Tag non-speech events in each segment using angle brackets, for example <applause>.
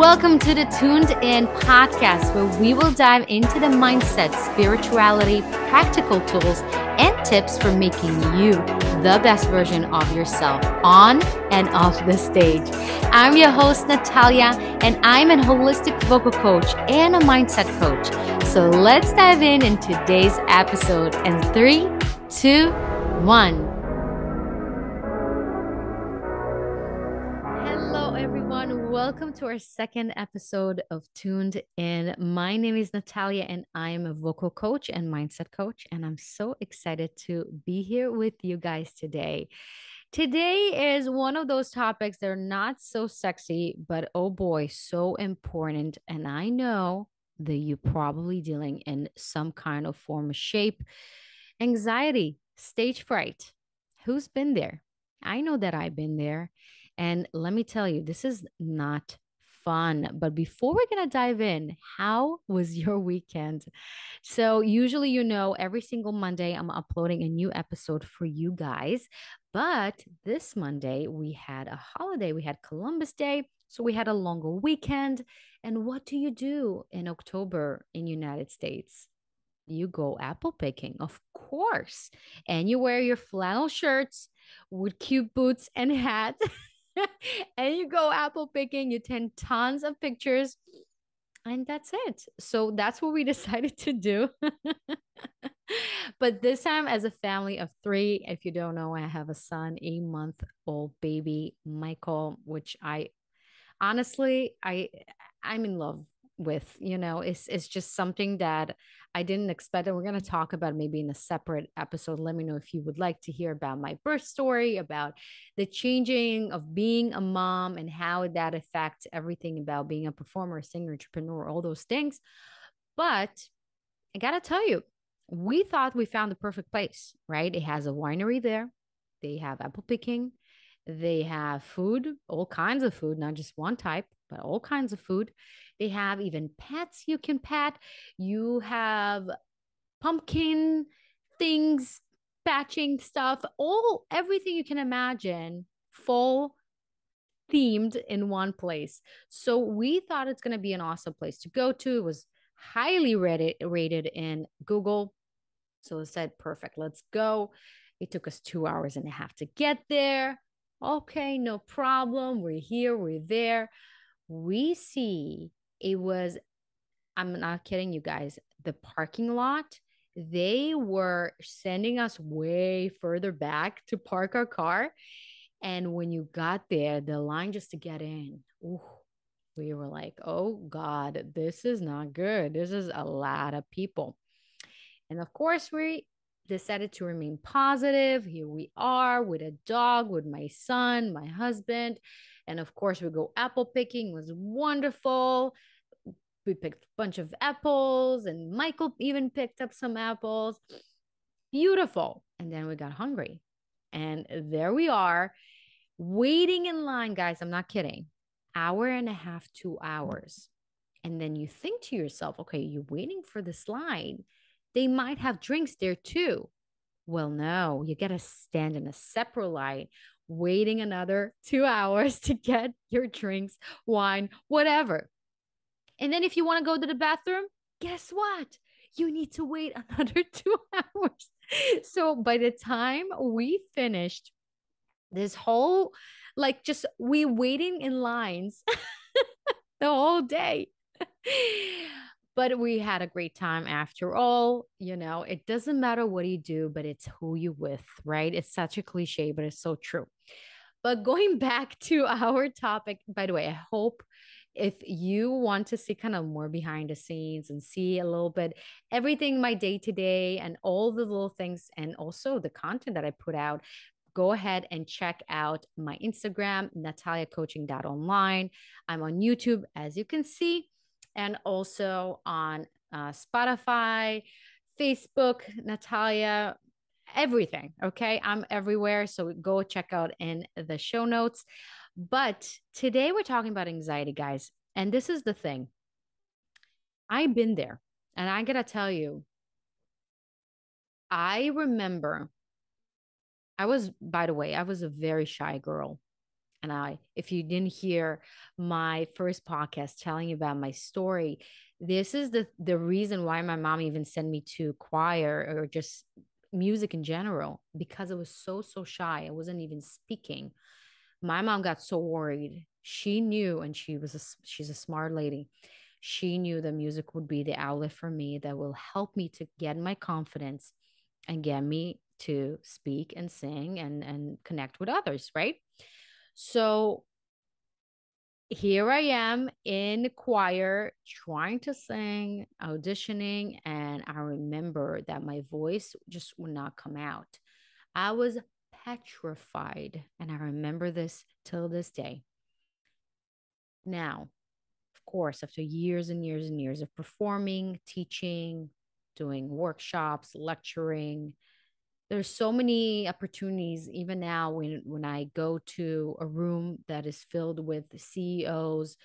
Welcome to the Tuned In podcast, where we will dive into the mindset, spirituality, practical tools, and tips for making you the best version of yourself on and off the stage. I'm your host, Natalia, and I'm a holistic vocal coach and a mindset coach. So let's dive in in today's episode in three, two, one. Welcome to our second episode of Tuned In. My name is Natalia, and I am a vocal coach and mindset coach. And I'm so excited to be here with you guys today. Today is one of those topics that are not so sexy, but oh boy, so important. And I know that you're probably dealing in some kind of form of shape anxiety, stage fright. Who's been there? I know that I've been there. And let me tell you, this is not fun. But before we're going to dive in, how was <laughs> your weekend? So, usually, you know, every single Monday, I'm uploading a new episode for you guys. But this Monday, we had a holiday, we had Columbus Day. So, we had a longer weekend. And what do you do in October in United States? you go apple picking, of course. And you wear your flannel shirts with cute boots and hat. <laughs> <laughs> and you go apple picking, you take tons of pictures, and that's it. So that's what we <laughs> decided to do. but this time, as a family of three, if you don't know, I have a son, a month old baby, Michael, which I honestly, I I'm in love with you know it's it's just something that i didn't expect and we're going to talk about maybe in a separate episode. Let me know if you would like to hear about my birth story about the changing of being a mom and how that affects everything about being a performer singer entrepreneur all those things. But i got to tell you we thought we found the perfect place right? It has a winery there. They have apple picking. They have food all kinds of food not just one type but all kinds of food they have even pets you can pet. You have pumpkin things, patching stuff, all everything you can imagine full themed in one place. So we thought it's going to be an awesome place to go to. It was highly rated rated in Google. So I said, perfect, let's go. It took us two hours and a half to get there. Okay, no problem. We're here, we're there. We see it was i'm not kidding you guys the parking lot they were sending us way further back to park our car. And when you got there the line just to get in ooh, we were like oh god this is not good. This is a lot of people. And of course we decided to remain positive. Here we are with a dog with my son my husband. And of course we go apple picking. It was wonderful we picked a bunch of apples and Michael even picked up some apples. Beautiful. And then we got hungry. And there we are waiting in line, guys. I'm not kidding. Hour and a half, two hours. And then you think to yourself, okay, you're waiting for this line. They might have drinks there too. Well, no, you got to stand in a separate line, waiting another two <laughs> hours to get your drinks, wine, whatever. And then if you want to go to the bathroom, guess what? You need to wait <laughs> another two <laughs> hours. So by the time we finished this whole, like, just we waiting in lines <laughs> the whole day. but we had a great time after all. You know, it doesn't matter what you do, but it's who you with, right? It's such a cliche, but it's so true. But going back to our topic, by the way, I hope if you want to see kind of more behind the scenes and see a little bit everything my day to day and all the little things and also the content that I put out, go ahead and check out my Instagram, nataliacoaching.online. I'm on YouTube, as you can see, and also on uh, Spotify, Facebook, Natalia, everything. Okay. I'm everywhere. So go check out in the show notes. But today we're talking about anxiety, guys. And this is the thing I've been there. And I got to tell you, I remember I was, by the way, I was a very shy girl. And I, if you didn't hear my first podcast telling you about my story, this is the the reason why my mom even sent me to choir or just music in general because I was so so shy. I wasn't even speaking. My mom got so worried. She knew, and she was a she's a smart lady. She knew the music would be the outlet for me that will help me to get my confidence and get me to speak and sing and and connect with others, right? So here I am in choir trying to sing, auditioning, and I remember that my voice just would not come out. I was petrified, and I remember this till this day. Now, of course, after years and years and years of performing, teaching, doing workshops, lecturing, there's so many opportunities even now when when i go to a room that is filled with ceos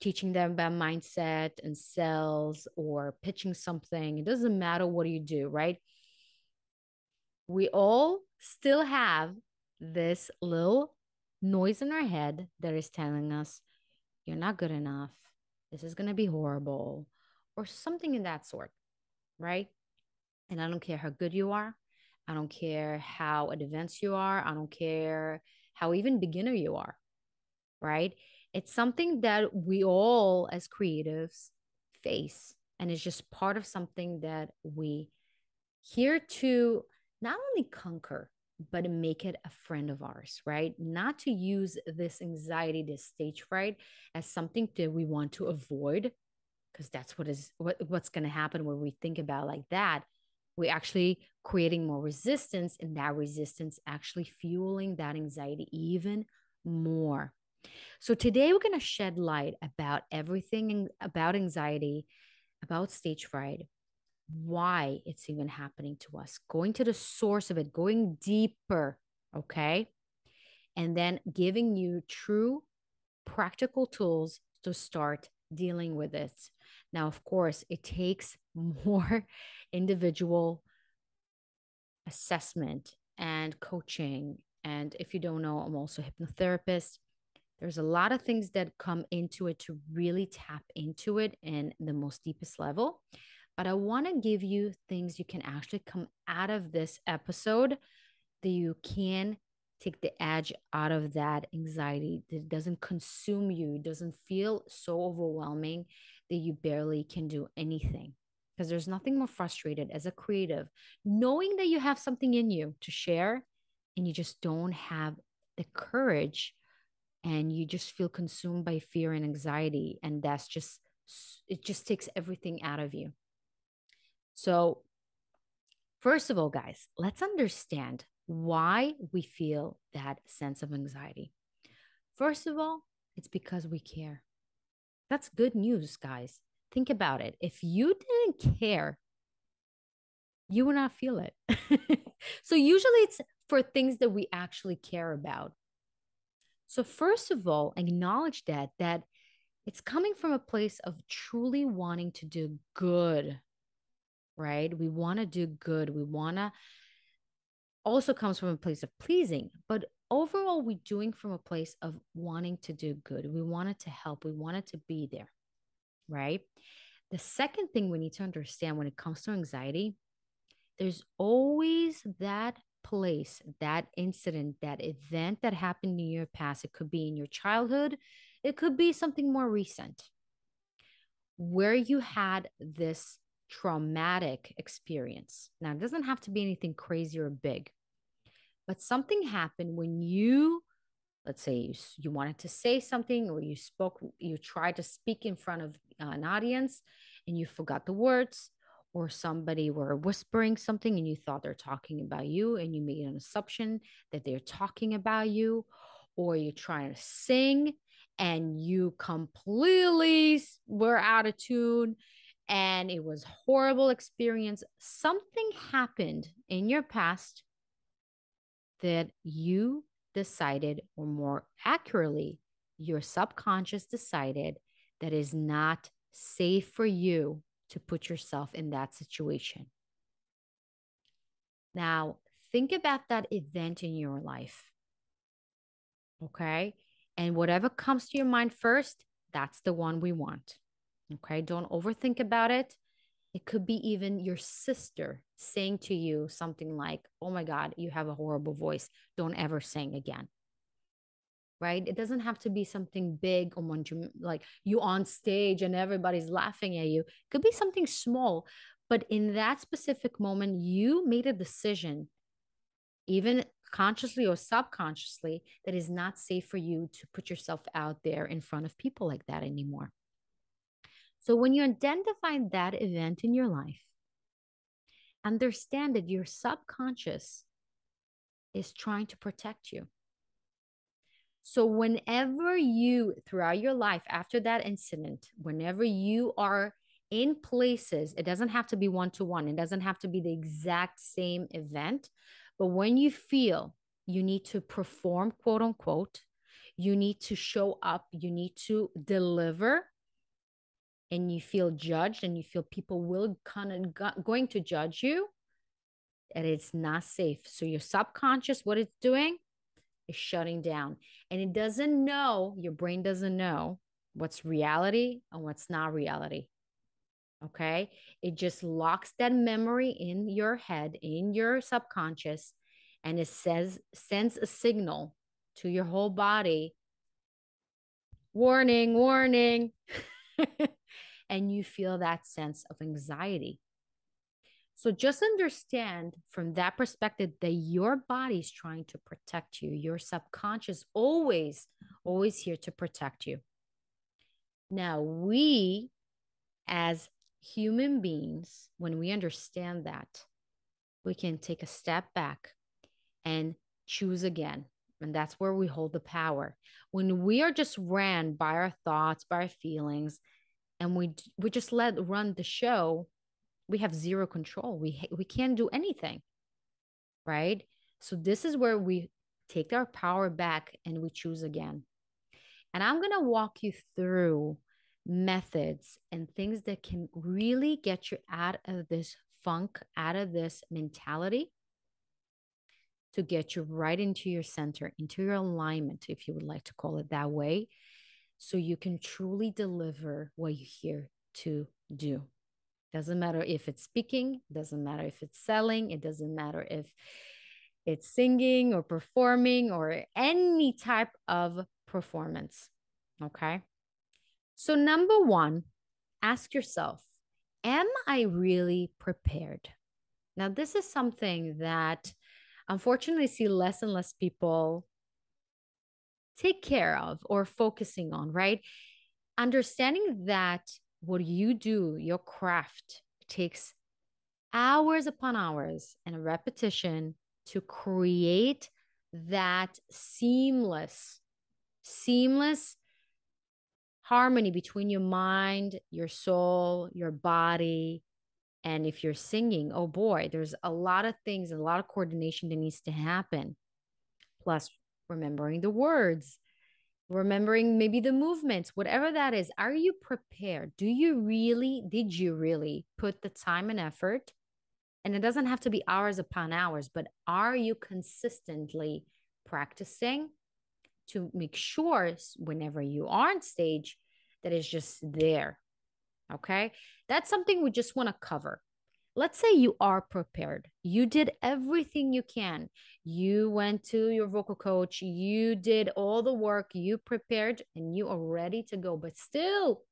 teaching them about mindset and sales or pitching something it doesn't matter what you do right we all still have this little noise in our head that is telling us you're not good enough this is going to be horrible or something in that sort right and i don't care how good you are I don't care how advanced you are. I don't care how even beginner you are, right? It's something that we all as creatives face. And it's just part of something that we here to not only conquer, but make it a friend of ours, right? Not to use this anxiety, this stage fright as something that we want to avoid, because that's what is what, what's going to happen when we think about like that we're actually creating more resistance and that resistance actually fueling that anxiety even more so today we're going to shed light about everything about anxiety about stage fright why it's even happening to us going to the source of it going deeper okay and then giving you true practical tools to start dealing with it now of course it takes <laughs> more individual assessment and coaching. And if you don't know, I'm also a hypnotherapist. There's a lot of things that come into it to really tap into it in the most deepest level. But I want to give you things you can actually come out of this episode that you can take the edge out of that anxiety that doesn't consume you, doesn't feel so overwhelming that you barely can do anything. Because there's nothing more frustrated as a creative knowing that you have something in you to share and you just don't have the courage and you just feel consumed by fear and anxiety and that's just it just takes everything out of you so first of all guys let's understand why we feel that sense of anxiety first of all it's because we care that's good news guys Think about it. If you didn't care, you would not feel it. <laughs> so usually it's for things that we actually care about. So first of all, acknowledge that that it's coming from a place of truly wanting to do good. Right? We want to do good. We want to also comes from a place of pleasing, but overall we're doing from a place of wanting to do good. We wanted to help. We wanted to be there right? The second thing we need to understand when it comes to anxiety, there's always that place, that incident, that event that happened in your past. It could be in your childhood, it could be something more recent where you had this traumatic experience. Now, it doesn't have to be anything crazy or big, but something happened when you let's say you, you wanted to say something or you spoke you tried to speak in front of uh, an audience and you forgot the words or somebody were whispering something and you thought they're talking about you and you made an assumption that they're talking about you or you're trying to sing and you completely were out of tune and it was horrible experience something happened in your past that you decided, or more accurately, your subconscious decided that is not safe for you to put yourself in that situation. Now, think about that event in your life. Okay. And whatever comes to your mind first, that's the one we want. Okay. Don't overthink about it. It could be even your sister saying to you something like, Oh my God, you have a horrible voice. Don't ever sing again. Right? It doesn't have to be something big or like you on stage and everybody's laughing at you. It could be something small. But in that specific moment, you made a decision, even consciously or subconsciously, that is not safe for you to put yourself out there in front of people like that anymore. So when you identify that event in your life, understand that your subconscious is trying to protect you. So, whenever you, throughout your life, after that incident, whenever you are in places, it doesn't have to be one to one, it doesn't have to be the exact same event. But when you feel you need to perform, quote unquote, you need to show up, you need to deliver, and you feel judged and you feel people will kind of go- going to judge you and it's not safe. So your subconscious what it's doing is shutting down. And it doesn't know your brain doesn't know what's reality and what's not reality okay? It just locks that memory in your head in your subconscious and it says sends a signal to your whole body warning warning <laughs> <laughs> and you feel that sense of anxiety. So just understand from that perspective that your body is trying to protect you. Your subconscious always, always here to protect you. Now, we as human beings, when we understand that, we can take a step back and choose again. And that's where we hold the power. When we are just ran by our thoughts, by our feelings, and we we just let run the show we have zero control. We we can't do anything right? So this is where we take our power back and we choose again. And i'm going to walk you through methods and things that can really get you out of this funk out of this mentality to get you right into your center into your alignment if you would like to call it that way so you can truly deliver what you're here to do. Doesn't matter if it's speaking, doesn't matter if it's selling, it doesn't matter if it's singing or performing or any type of performance. Okay. So, number one, ask yourself, am I really prepared? Now, this is something that unfortunately see less and less people take care of or focusing on, right? Understanding that what you do, your craft, takes hours upon hours and a repetition to create that seamless, seamless harmony between your mind, your soul, your body. And if you're singing, oh boy, there's a lot of things, a lot of coordination that needs to happen. Plus, remembering the words, remembering maybe the movements, whatever that is. Are you prepared? Do you really, did you really put the time and effort? And it doesn't have to be hours upon hours, but are you consistently practicing to make sure whenever you are on stage that it's just there? Okay. That's something we just want to cover let's say you are prepared. You did everything you can. You went to your vocal coach, you did all the work, you prepared, and you are ready to go, but still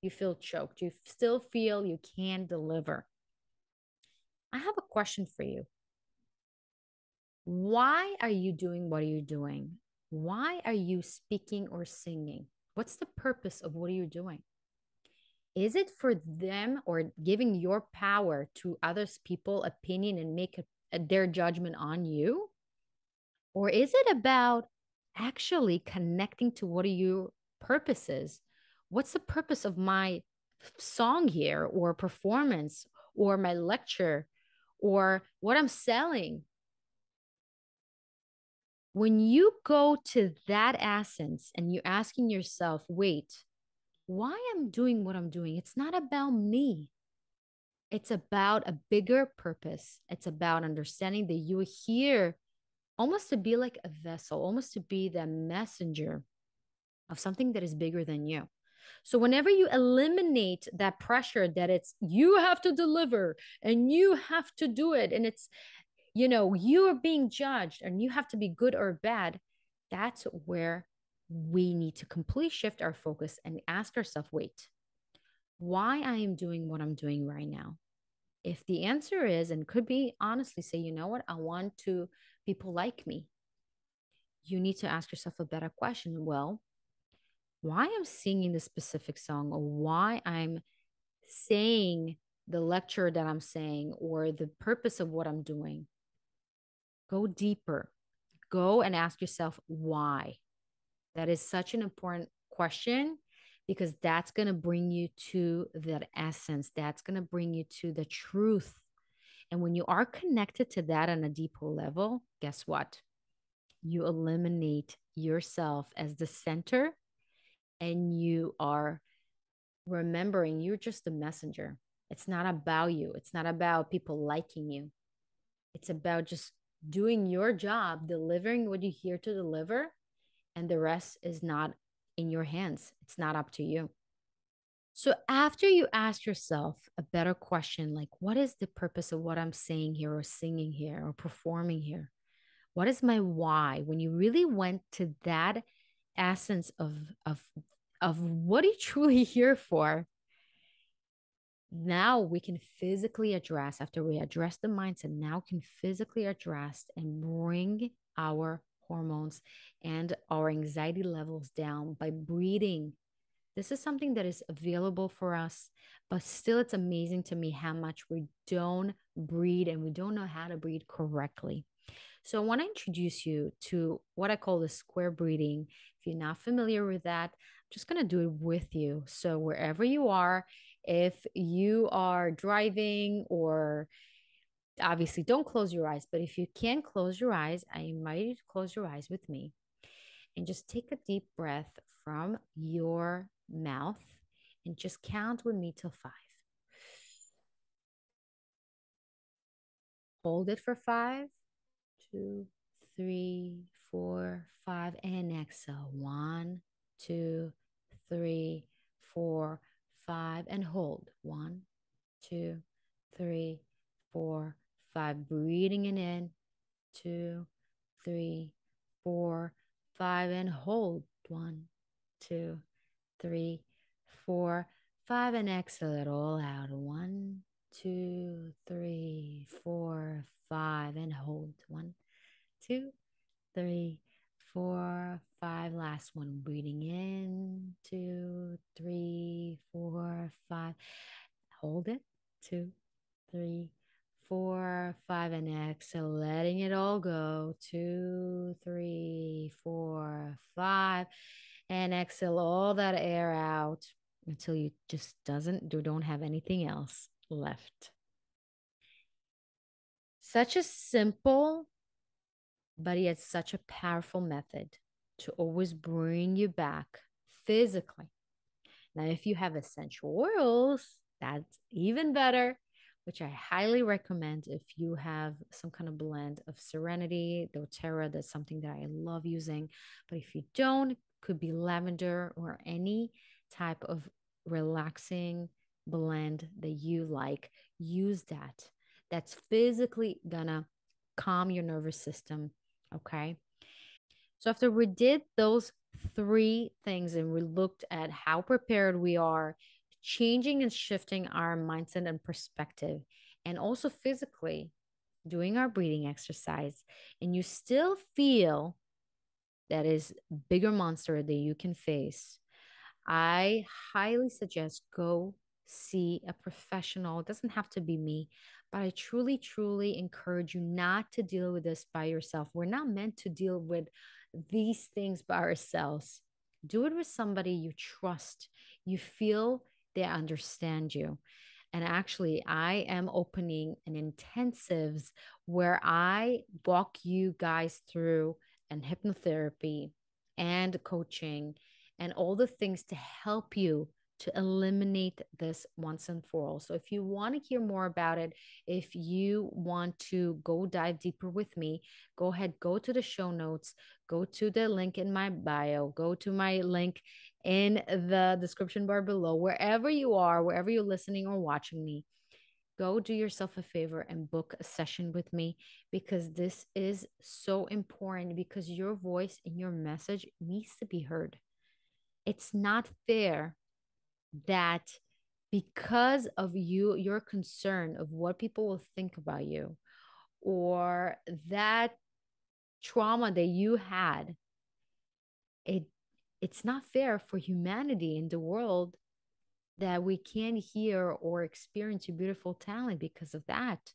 you feel choked. You still feel you can't deliver. I have a question for you. Why are you doing what are you doing? Why are you speaking or singing? What's the purpose of what are you doing? Is it for them or giving your power to others people opinion and make a, a, their judgment on you? Or is it about actually connecting to what are your purposes? What's the purpose of my song here or performance or my lecture or what i'm selling? When you go to that essence and you're asking yourself wait why I'm doing what I'm doing. It's not about me. It's about a bigger purpose. It's about understanding that you're here almost to be like a vessel, almost to be the messenger of something that is bigger than you. So whenever you eliminate that pressure that it's you have to deliver and you have to do it and it's you know you are being judged and you have to be good or bad, that's where we need to completely shift our focus and ask ourselves, wait, why I am doing what I'm doing right now? If the answer is, and could be honestly say, you know what, I want to people like me, you need to ask yourself a better question. Well, why I'm singing this specific song or why I'm saying the lecture that I'm saying or the purpose of what I'm doing. Go deeper. Go and ask yourself why. That is such an important question because that's going to bring you to that essence. That's going to bring you to the truth. And when you are connected to that on a deeper level, guess what? You eliminate yourself as the center and you are remembering you're just a messenger. It's not about you, it's not about people liking you. It's about just doing your job, delivering what you're here to deliver, and the rest is not in your hands. It's not up to you. So, after you ask yourself a better question, like, what is the purpose of what I'm saying here, or singing here, or performing here? What is my why? When you really went to that essence of, of, of what are you <laughs> truly here for? Now we can physically address, after we address the mindset, now can physically address and bring our hormones and our anxiety levels down by breathing. This is something that is available for us, but still, it's amazing to me how much we don't breathe and we don't know how to breathe correctly. So, I want to introduce you to what I call the square breathing. If you're not familiar with that, I'm just going to do it with you. So, wherever you are, if you are driving or obviously don't close your eyes, but if you can close your eyes, I invite you to close your eyes with me and just take a deep breath from your mouth and just count with me till five. Hold it for five, two, three, four, five, and exhale. One, two, three, four, five, and hold. One, two, three, four, five. Breathing it in. Two, three, four, five, and hold. One, two, three, four, five, and exhale it all out. One, two, three, four, five, and hold. One, two, three, four, five. Last one. Breathing in. Two, three, four, five. Hold it. Two, three, four, five, and exhale, letting it all go. Two, three, four, five, and exhale all that air out until you just doesn't do don't have anything else left. Such a simple, but yet such a powerful method to always bring you back physically. Now, if you have essential oils, that's even better which I highly recommend if you have some kind of blend of Serenity, doTERRA, that's something that I love using. But if you don't, could be lavender or any type of relaxing blend that you like, use that. That's physically gonna calm your nervous system. Okay. So after we did those three things and we looked at how prepared we are changing and shifting our mindset and perspective, and also physically doing our breathing exercise, and you still feel that is bigger monster that you can face, I highly suggest go see a professional. It doesn't have to be me, but I truly, truly encourage you not to deal with this by yourself. We're not meant to deal with these things by ourselves. Do it with somebody you trust, you feel they understand you. And actually, I am opening an intensives where I walk you guys through and hypnotherapy and coaching and all the things to help you to eliminate this once and for all. So, if you want to hear more about it, if you want to go dive deeper with me, go ahead, go to the show notes, go to the link in my bio, go to my link in the description bar below, wherever you are, wherever you're listening or watching me. Go do yourself a favor and book a session with me because this is so important because your voice and your message needs to be heard. It's not fair that because of you your concern of what people will think about you or that trauma that you had it it's not fair for humanity in the world that we can't hear or experience your beautiful talent because of that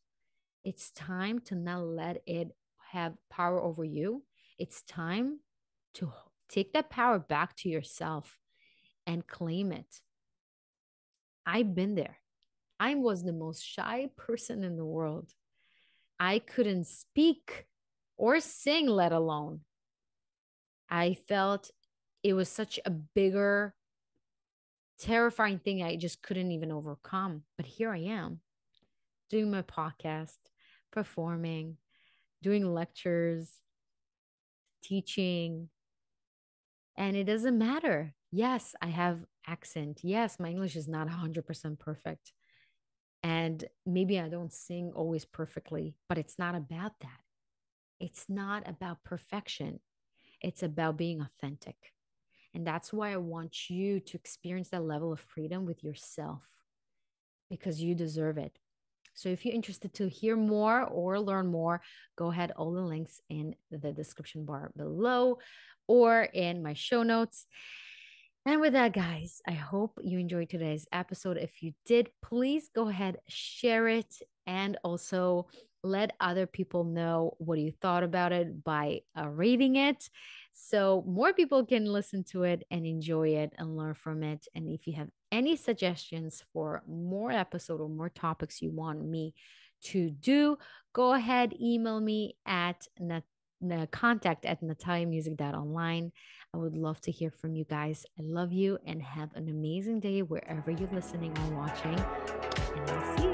it's time to not let it have power over you it's time to take that power back to yourself and claim it I've been there. I was the most shy person in the world. I couldn't speak or sing, let alone. I felt it was such a bigger, terrifying thing I just couldn't even overcome. But here I am doing my podcast, performing, doing lectures, teaching. And it doesn't matter. Yes, I have accent. Yes, my English is not 100% perfect. And maybe I don't sing always perfectly, but it's not about that. It's not about perfection. It's about being authentic. And that's why I want you to experience that level of freedom with yourself because you deserve it. So if you're interested to hear more or learn more, go ahead, all the links in the description bar below or in my show notes. And with that, guys, I hope you enjoyed today's episode. If you did, please go ahead, share it, and also let other people know what you thought about it by uh, reading it so more people can listen to it and enjoy it and learn from it and if you have any suggestions for more episode or more topics you want me to do go ahead email me at nat- contact at nataliamusic.online. I would love to hear from you guys. I love you and have an amazing day wherever you're listening or watching. And I'll see you.